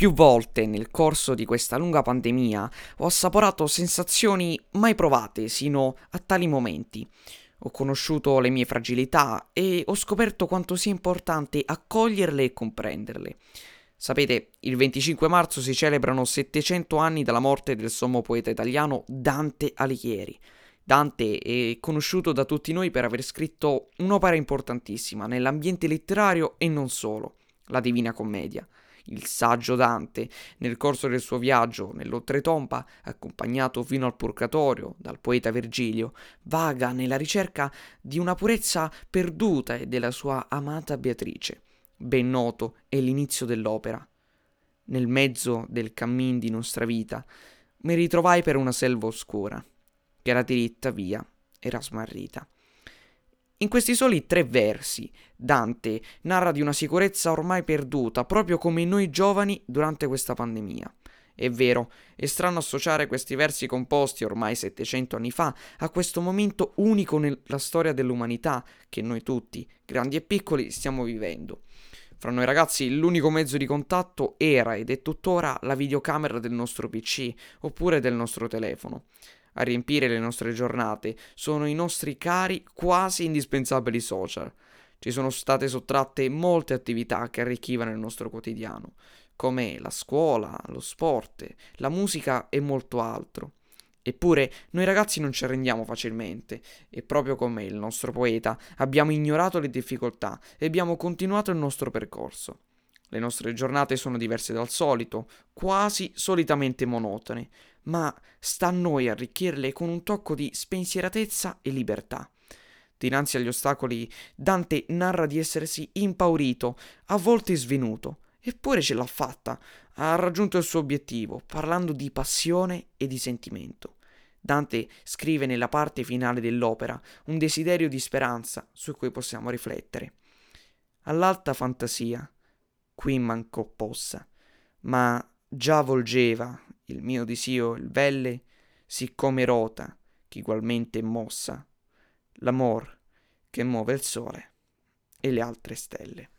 Più volte nel corso di questa lunga pandemia ho assaporato sensazioni mai provate sino a tali momenti. Ho conosciuto le mie fragilità e ho scoperto quanto sia importante accoglierle e comprenderle. Sapete, il 25 marzo si celebrano 700 anni dalla morte del sommo poeta italiano Dante Alighieri. Dante è conosciuto da tutti noi per aver scritto un'opera importantissima nell'ambiente letterario e non solo, la Divina Commedia il saggio Dante, nel corso del suo viaggio nell'Oltretomba, accompagnato fino al Purgatorio dal poeta Virgilio, vaga nella ricerca di una purezza perduta e della sua amata Beatrice. Ben noto è l'inizio dell'opera. Nel mezzo del cammin di nostra vita mi ritrovai per una selva oscura, che era diritta via, era smarrita. In questi soli tre versi, Dante narra di una sicurezza ormai perduta, proprio come noi giovani durante questa pandemia. È vero, è strano associare questi versi composti ormai 700 anni fa a questo momento unico nella storia dell'umanità che noi tutti, grandi e piccoli, stiamo vivendo. Fra noi ragazzi l'unico mezzo di contatto era ed è tuttora la videocamera del nostro PC oppure del nostro telefono a riempire le nostre giornate sono i nostri cari quasi indispensabili social. Ci sono state sottratte molte attività che arricchivano il nostro quotidiano, come la scuola, lo sport, la musica e molto altro. Eppure noi ragazzi non ci arrendiamo facilmente e proprio come il nostro poeta abbiamo ignorato le difficoltà e abbiamo continuato il nostro percorso. Le nostre giornate sono diverse dal solito, quasi solitamente monotone, ma sta a noi arricchirle con un tocco di spensieratezza e libertà. Dinanzi agli ostacoli, Dante narra di essersi impaurito, a volte svenuto, eppure ce l'ha fatta, ha raggiunto il suo obiettivo, parlando di passione e di sentimento. Dante scrive nella parte finale dell'opera un desiderio di speranza su cui possiamo riflettere. All'alta fantasia, qui mancò possa, ma già volgeva il mio disio il velle, siccome rota, ch'igualmente mossa, l'amor che muove il sole e le altre stelle.